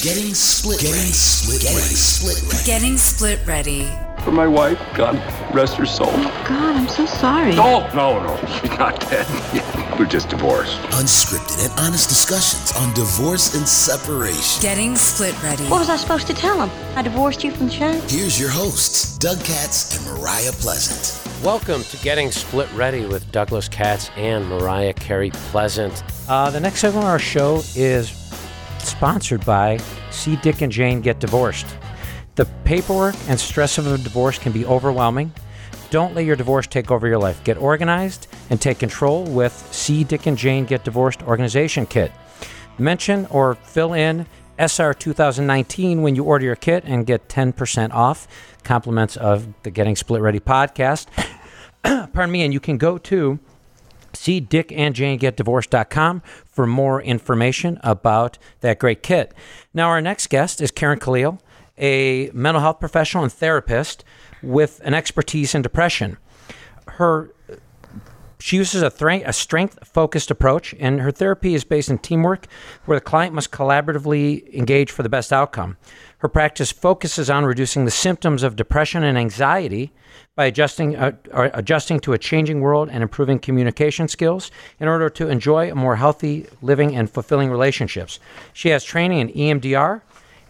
Getting split Getting ready. Split Getting ready. split ready. Getting split ready. For my wife, God rest her soul. Oh, God, I'm so sorry. No, no, no. She's not dead. We're just divorced. Unscripted and honest discussions on divorce and separation. Getting split ready. What was I supposed to tell him? I divorced you from the show? Here's your hosts, Doug Katz and Mariah Pleasant. Welcome to Getting Split Ready with Douglas Katz and Mariah Carey Pleasant. Uh, the next segment of our show is sponsored by See Dick and Jane Get Divorced. The paperwork and stress of a divorce can be overwhelming. Don't let your divorce take over your life. Get organized and take control with See Dick and Jane Get Divorced Organization Kit. Mention or fill in SR 2019 when you order your kit and get 10% off. Compliments of the Getting Split Ready podcast. Pardon me, and you can go to see Dick and Jane Get Divorced.com for more information about that great kit. Now, our next guest is Karen Khalil, a mental health professional and therapist with an expertise in depression. Her she uses a, thra- a strength focused approach, and her therapy is based in teamwork where the client must collaboratively engage for the best outcome. Her practice focuses on reducing the symptoms of depression and anxiety by adjusting, uh, adjusting to a changing world and improving communication skills in order to enjoy a more healthy living and fulfilling relationships. She has training in EMDR,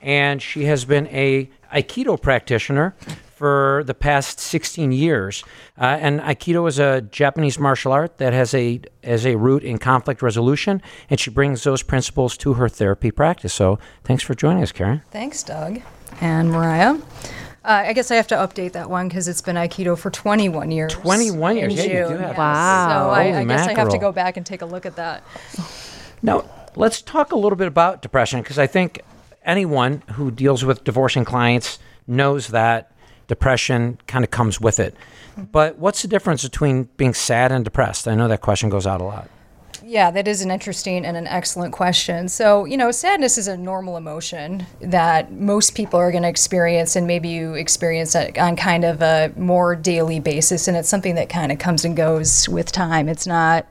and she has been a Aikido practitioner for the past 16 years. Uh, and Aikido is a Japanese martial art that has a as a root in conflict resolution, and she brings those principles to her therapy practice. So, thanks for joining us, Karen. Thanks, Doug and Mariah. Uh, I guess I have to update that one because it's been Aikido for 21 years. 21 years, yeah, you June, do have yes. Wow. So I, I guess I have to go back and take a look at that. Now, let's talk a little bit about depression because I think anyone who deals with divorcing clients knows that depression kind of comes with it. Mm-hmm. But what's the difference between being sad and depressed? I know that question goes out a lot. Yeah, that is an interesting and an excellent question. So, you know, sadness is a normal emotion that most people are going to experience, and maybe you experience it on kind of a more daily basis. And it's something that kind of comes and goes with time. It's not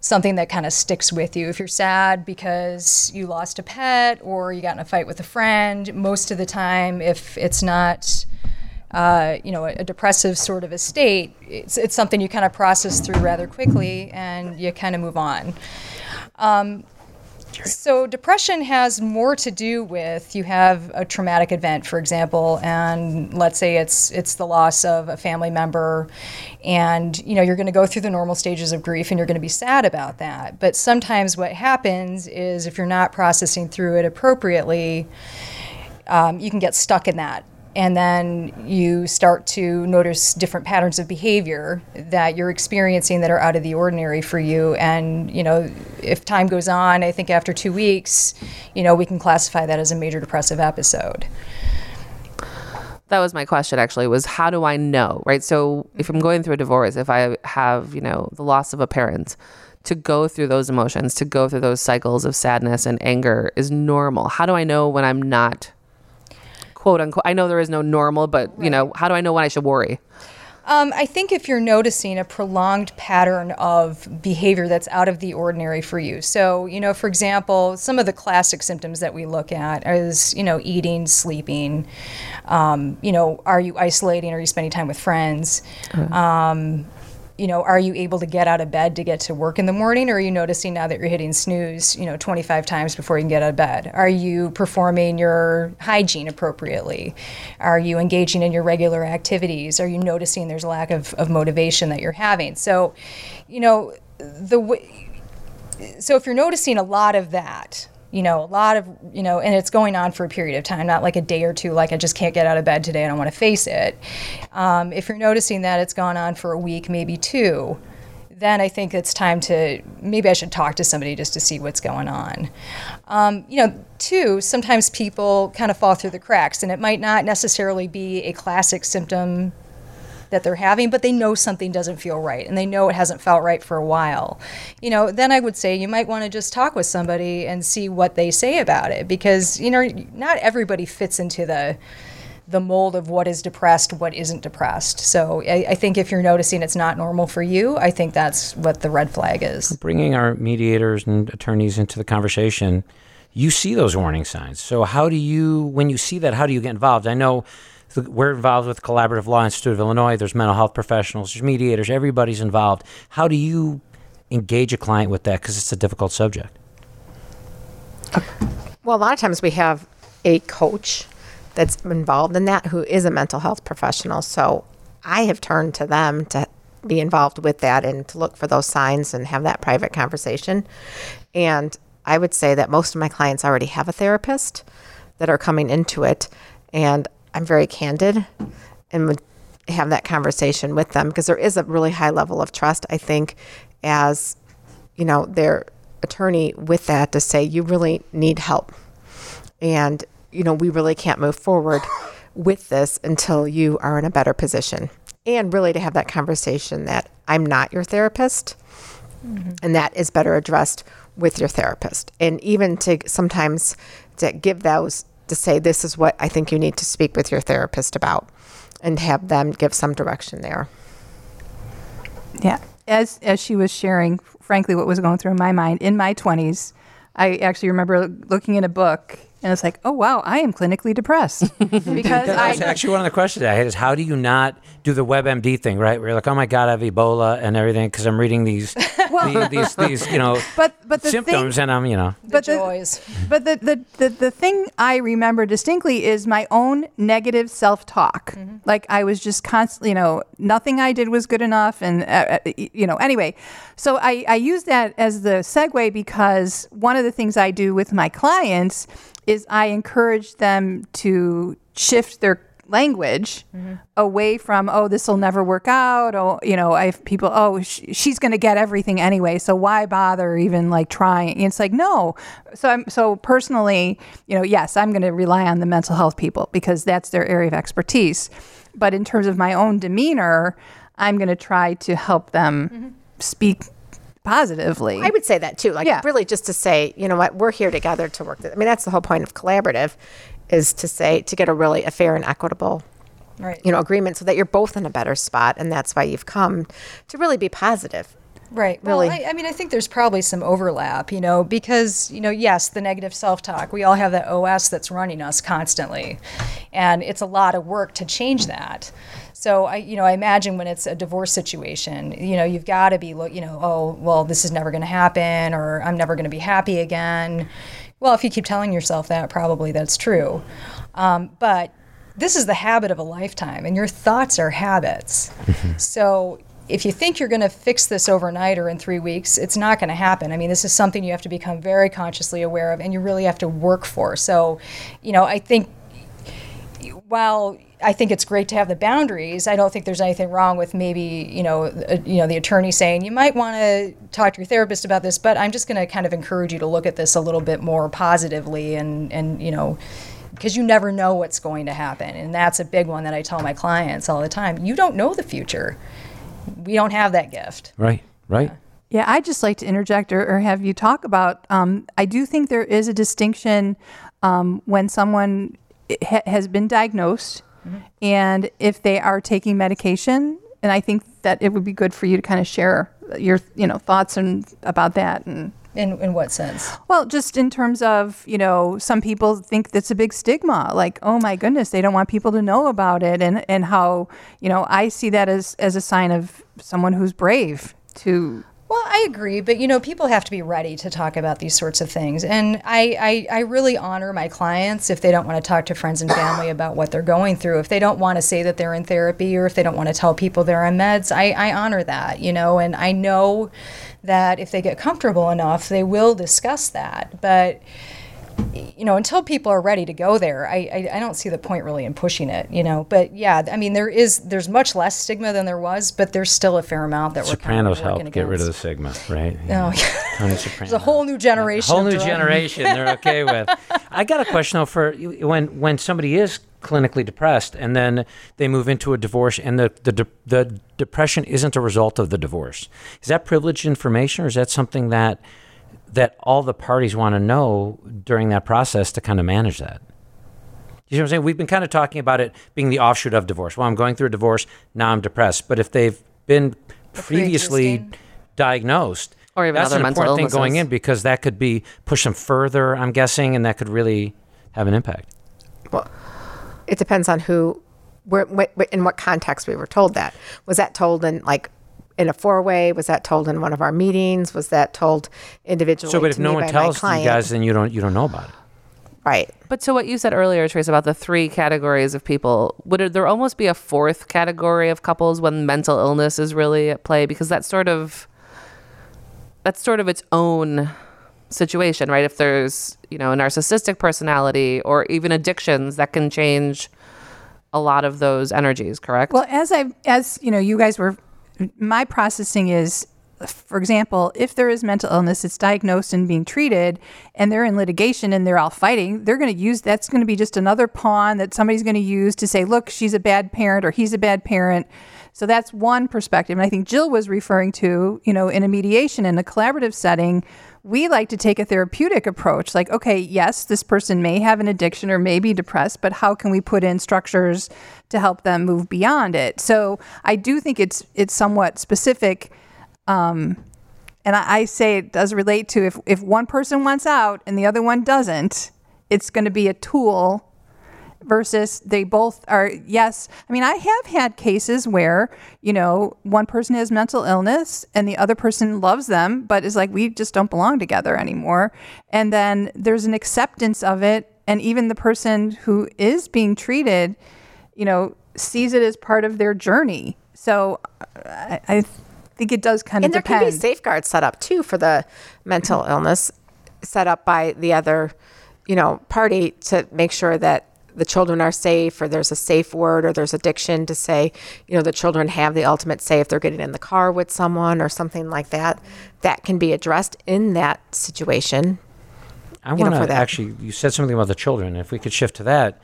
something that kind of sticks with you. If you're sad because you lost a pet or you got in a fight with a friend, most of the time, if it's not uh, you know, a, a depressive sort of a state, it's, it's something you kind of process through rather quickly and you kind of move on. Um, so depression has more to do with you have a traumatic event, for example, and let's say it's it's the loss of a family member, and you know you're going to go through the normal stages of grief and you're going to be sad about that. But sometimes what happens is if you're not processing through it appropriately, um, you can get stuck in that. And then you start to notice different patterns of behavior that you're experiencing that are out of the ordinary for you. And, you know, if time goes on, I think after two weeks, you know, we can classify that as a major depressive episode. that was my question actually was how do i know right so if i'm going through a divorce if i have you know the loss of a parent to go through those emotions to go through those cycles of sadness and anger is normal how do i know when i'm not quote unquote i know there is no normal but you know how do i know when i should worry Um, I think if you're noticing a prolonged pattern of behavior that's out of the ordinary for you. So, you know, for example, some of the classic symptoms that we look at is, you know, eating, sleeping. Um, you know, are you isolating? Are you spending time with friends? Um, you know, are you able to get out of bed to get to work in the morning, or are you noticing now that you're hitting snooze, you know, 25 times before you can get out of bed? Are you performing your hygiene appropriately? Are you engaging in your regular activities? Are you noticing there's a lack of, of motivation that you're having? So, you know, the way, so if you're noticing a lot of that, you know, a lot of, you know, and it's going on for a period of time, not like a day or two, like I just can't get out of bed today, I don't want to face it. Um, if you're noticing that it's gone on for a week, maybe two, then I think it's time to maybe I should talk to somebody just to see what's going on. Um, you know, two, sometimes people kind of fall through the cracks, and it might not necessarily be a classic symptom that they're having, but they know something doesn't feel right and they know it hasn't felt right for a while. You know, then I would say you might want to just talk with somebody and see what they say about it because, you know, not everybody fits into the the mold of what is depressed, what isn't depressed. So I, I think if you're noticing it's not normal for you, I think that's what the red flag is. Bringing our mediators and attorneys into the conversation, you see those warning signs. So how do you, when you see that, how do you get involved? I know th- we're involved with Collaborative Law Institute of Illinois. There's mental health professionals, there's mediators, everybody's involved. How do you engage a client with that? Because it's a difficult subject. Well, a lot of times we have a coach that's involved in that who is a mental health professional. So I have turned to them to be involved with that and to look for those signs and have that private conversation. And I would say that most of my clients already have a therapist that are coming into it. And I'm very candid and would have that conversation with them because there is a really high level of trust, I think, as you know, their attorney with that to say, you really need help. And, you know, we really can't move forward with this until you are in a better position. And really to have that conversation that I'm not your therapist mm-hmm. and that is better addressed with your therapist. And even to sometimes to give those to say, this is what I think you need to speak with your therapist about and have them give some direction there. Yeah. As as she was sharing, frankly, what was going through my mind in my twenties, I actually remember looking in a book and it's like, oh wow, I am clinically depressed because That's I actually one of the questions I had is how do you not do the WebMD thing, right? Where you're like, oh my God, I have Ebola and everything because I'm reading these, the- these, these, you know, but but the symptoms thing, and I'm, you know, but the, joys. but the, the, the, the thing I remember distinctly is my own negative self talk. Like I was just constantly, you know, nothing I did was good enough. And, uh, uh, you know, anyway, so I, I use that as the segue because one of the things I do with my clients is I encourage them to shift their language mm-hmm. away from oh this will never work out. Oh you know i have people oh sh- she's going to get everything anyway so why bother even like trying? And it's like no. So i'm so personally you know yes i'm going to rely on the mental health people because that's their area of expertise. But in terms of my own demeanor i'm going to try to help them mm-hmm. speak positively I would say that too. Like Yeah. really just to say, you know what, we're here together to work. Th- I mean, that's the whole point of collaborative is to say to get a really a fair and equitable Right. you know agreement so that you're both in a better spot and that's why you've come to really be positive. Right. Really. Well, I, I mean, I think there's probably some overlap, you know, because, you know, yes, the negative self talk, we all have that OS that's running us constantly. And it's a lot of work to change that. So I, you know, I imagine when it's a divorce situation, you know, you've got to be, you know, oh, well, this is never going to happen, or I'm never going to be happy again. Well, if you keep telling yourself that, probably that's true. Um, but this is the habit of a lifetime, and your thoughts are habits. so if you think you're going to fix this overnight or in three weeks, it's not going to happen. I mean, this is something you have to become very consciously aware of, and you really have to work for. So, you know, I think while I think it's great to have the boundaries, I don't think there's anything wrong with maybe you know uh, you know the attorney saying you might want to talk to your therapist about this, but I'm just going to kind of encourage you to look at this a little bit more positively and and you know because you never know what's going to happen, and that's a big one that I tell my clients all the time. You don't know the future. We don't have that gift. right, right. Yeah, I'd just like to interject or, or have you talk about. Um, I do think there is a distinction um, when someone ha- has been diagnosed mm-hmm. and if they are taking medication. And I think that it would be good for you to kind of share your, you know, thoughts and about that. And In in what sense? well, just in terms of, you know, some people think that's a big stigma. Like, oh my goodness, they don't want people to know about it, and and how, you know, I see that as as a sign of someone who's brave to Well, I agree, but you know, people have to be ready to talk about these sorts of things. And I, I, I really honor my clients if they don't want to talk to friends and family about what they're going through. If they don't want to say that they're in therapy or if they don't want to tell people they're on meds, I, I honor that, you know, and I know that if they get comfortable enough, they will discuss that. But you know, until people are ready to go there, I, I, I don't see the point really in pushing it, you know. But yeah, I mean, there is there's much less stigma than there was, but there's still a fair amount that we're kind of Sopranos helped get rid of the stigma, right? Oh, Tony Soprano. There's a whole new generation. A whole new generation they're okay with. I got a question though for when when somebody is clinically depressed and then they move into a divorce and the the de- the depression isn't a result of the divorce. Is that privileged information or is that something that that all the parties want to know during that process to kind of manage that? You know what I'm saying? We've been kind of talking about it being the offshoot of divorce. Well, I'm going through a divorce, now I'm depressed. But if they've been previously diagnosed, Or even That's other an mental important thing going in because that could be push them further. I'm guessing, and that could really have an impact. Well, it depends on who, where, what, what- in what context we were told that. Was that told in like in a four way? Was that told in one of our meetings? Was that told individually? So, but if to no one by my tells you guys, then you don't you don't know about it. right? But so what you said earlier, Trace, about the three categories of people, would there almost be a fourth category of couples when mental illness is really at play? Because that's sort of that's sort of its own situation, right? If there's you know a narcissistic personality or even addictions, that can change a lot of those energies. Correct? Well, as I as you know, you guys were my processing is for example, if there is mental illness, it's diagnosed and being treated, and they're in litigation and they're all fighting, they're going to use that's going to be just another pawn that somebody's going to use to say, look, she's a bad parent or he's a bad parent. So that's one perspective. And I think Jill was referring to, you know, in a mediation, in a collaborative setting, we like to take a therapeutic approach. Like, okay, yes, this person may have an addiction or may be depressed, but how can we put in structures to help them move beyond it? So I do think it's it's somewhat specific. Um, and I, I say it does relate to if, if one person wants out and the other one doesn't, it's going to be a tool versus they both are yes. I mean i have had cases where you know one person has mental illness and the other person loves them but is like we just don't belong together anymore. And then there's an acceptance of it. And even the person who is being treated you know sees it as part of their journey. So i, I think it does kind of and there depend can be safeguards set up too for the mental illness set up by the other you know party to make sure that the children are safe or there's a safe word or there's addiction to say you know the children have the ultimate say if they're getting in the car with someone or something like that that can be addressed in that situation I want to actually. You said something about the children. If we could shift to that,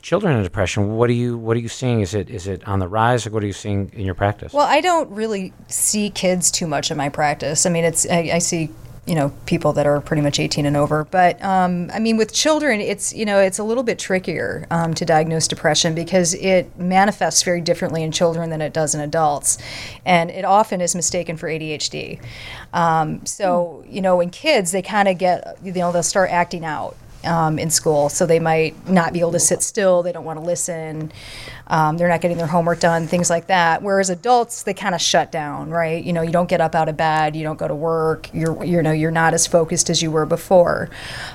children in depression. What are you What are you seeing? Is it is it on the rise? Like what are you seeing in your practice? Well, I don't really see kids too much in my practice. I mean, it's I, I see you know people that are pretty much 18 and over, but um, I mean with children, it's you know it's a little bit trickier um, to diagnose depression because it manifests very differently in children than it does in adults, and it often is mistaken for ADHD. Um, so you know in kids, they kind of get you know they'll start acting out um, in school. So they might not be able to sit still. They don't want to listen. Um, they're not getting their homework done, things like that. Whereas adults, they kind of shut down, right? You know, you don't get up out of bed, you don't go to work. You're, you know, you're not as focused as you were before.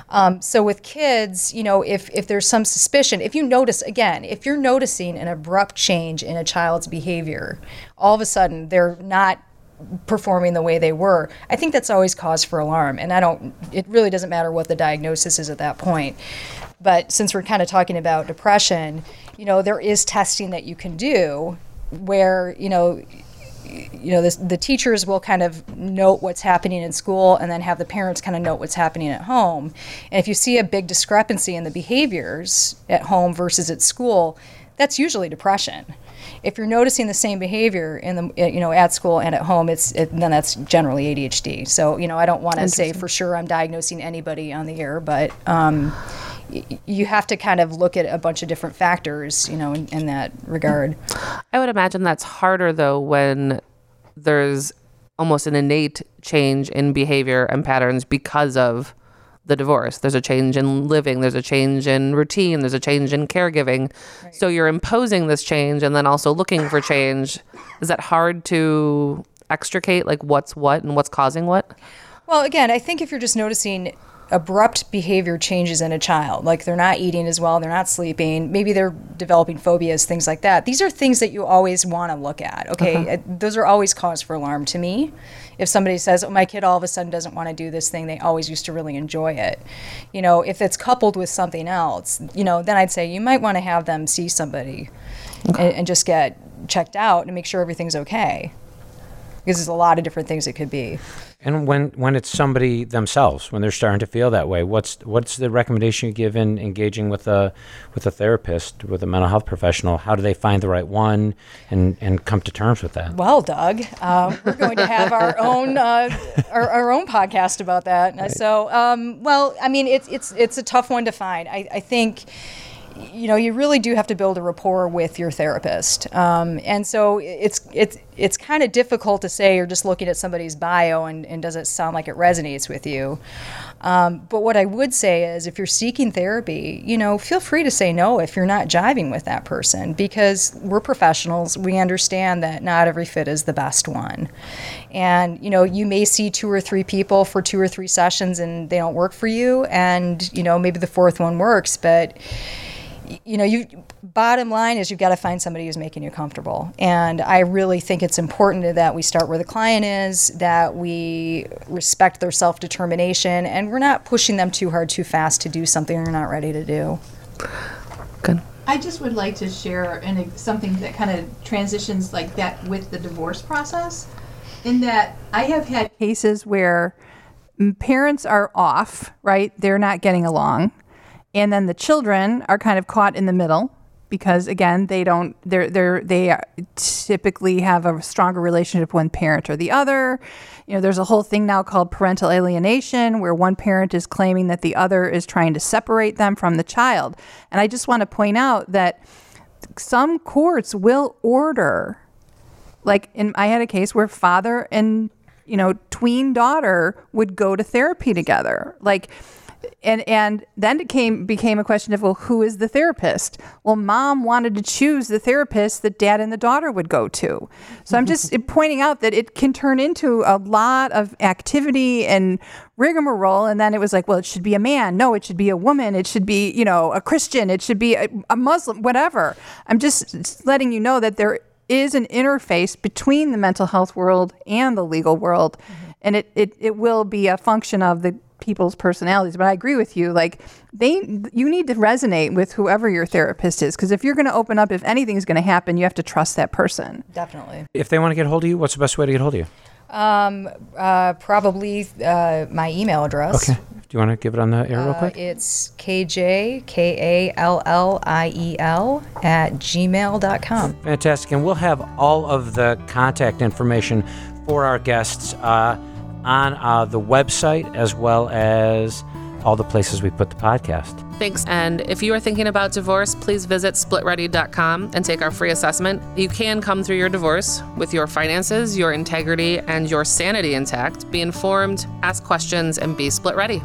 Um, so with kids, you know, if if there's some suspicion, if you notice again, if you're noticing an abrupt change in a child's behavior, all of a sudden they're not performing the way they were, I think that's always cause for alarm. And I don't, it really doesn't matter what the diagnosis is at that point. But since we're kind of talking about depression, you know, there is testing that you can do where, you know, you know, this, the teachers will kind of note what's happening in school and then have the parents kind of note what's happening at home. And if you see a big discrepancy in the behaviors at home versus at school, that's usually depression. If you're noticing the same behavior in the you know at school and at home, it's it, then that's generally ADHD. So you know I don't want to say for sure I'm diagnosing anybody on the air, but um, y- you have to kind of look at a bunch of different factors, you know, in, in that regard. I would imagine that's harder though when there's almost an innate change in behavior and patterns because of the divorce. There's a change in living, there's a change in routine, there's a change in caregiving. So you're imposing this change and then also looking for change. Is that hard to extricate like what's what and what's causing what? Well, again, I think if you're just noticing abrupt behavior changes in a child, like they're not eating as well, they're not sleeping, maybe they're developing phobias, things like that. These are things that you always want to look at. Okay, Uh, those are always cause for alarm to me. If somebody says, "Oh, my kid all of a sudden doesn't want to do this thing," they always used to really enjoy it. You know, if it's coupled with something else, you know, then I'd say you might want to have them see somebody and, and just get checked out and make sure everything's okay. Because there's a lot of different things it could be. And when when it's somebody themselves, when they're starting to feel that way, what's what's the recommendation you give in engaging with a with a therapist, with a mental health professional? How do they find the right one and and come to terms with that? Well, Doug, uh, we're going to have our own uh, our, our own podcast about that. So, um, well, I mean, it's it's it's a tough one to find. I, I think, you know, you really do have to build a rapport with your therapist. Um, and so it's it's it's kind of difficult to say you're just looking at somebody's bio and, and does it sound like it resonates with you. Um, but what I would say is if you're seeking therapy, you know, feel free to say no if you're not jiving with that person because we're professionals. We understand that not every fit is the best one. And, you know, you may see two or three people for two or three sessions and they don't work for you. And, you know, maybe the fourth one works, but you know, you bottom line is you've got to find somebody who's making you comfortable. And I really think it's important that we start where the client is, that we respect their self determination, and we're not pushing them too hard, too fast to do something they're not ready to do. Good. I just would like to share an, something that kind of transitions like that with the divorce process. In that I have had cases where parents are off, right? They're not getting along. And then the children are kind of caught in the middle because again, they don't they're they're they typically have a stronger relationship one parent or the other. You know, there's a whole thing now called parental alienation where one parent is claiming that the other is trying to separate them from the child. And I just want to point out that some courts will order like in I had a case where father and you know tween daughter would go to therapy together. Like and and then it came became a question of well who is the therapist? Well mom wanted to choose the therapist that dad and the daughter would go to. So i'm just pointing out that it can turn into a lot of activity and rigmarole. And then it was like well it should be a man. No it should be a woman. It should be you know a christian. It should be a, a muslim whatever. I'm just letting you know that there is an interface between the mental health world and the legal world mm-hmm. And it, it, it will be a function of the people's personalities but i agree with you like they you need to resonate with whoever your therapist is because if you're going to open up if anything's going to happen you have to trust that person Definitely. If they want to get hold of you, what's the best way to get hold of you? Um, uh, probably uh, my email address. Okay. Do you want to give it on the air real Uh, quick? it's kj, K-A-L-L-I-E-L E at gmail.com. Fantastic. And we'll have all of the contact information for our guests uh, on uh, the website as well as all the places we put the podcast. Thanks. And if you are thinking about divorce, please visit splitready.com and take our free assessment. You can come through your divorce with your finances, your integrity, and your sanity intact. Be informed, ask questions, and be split ready.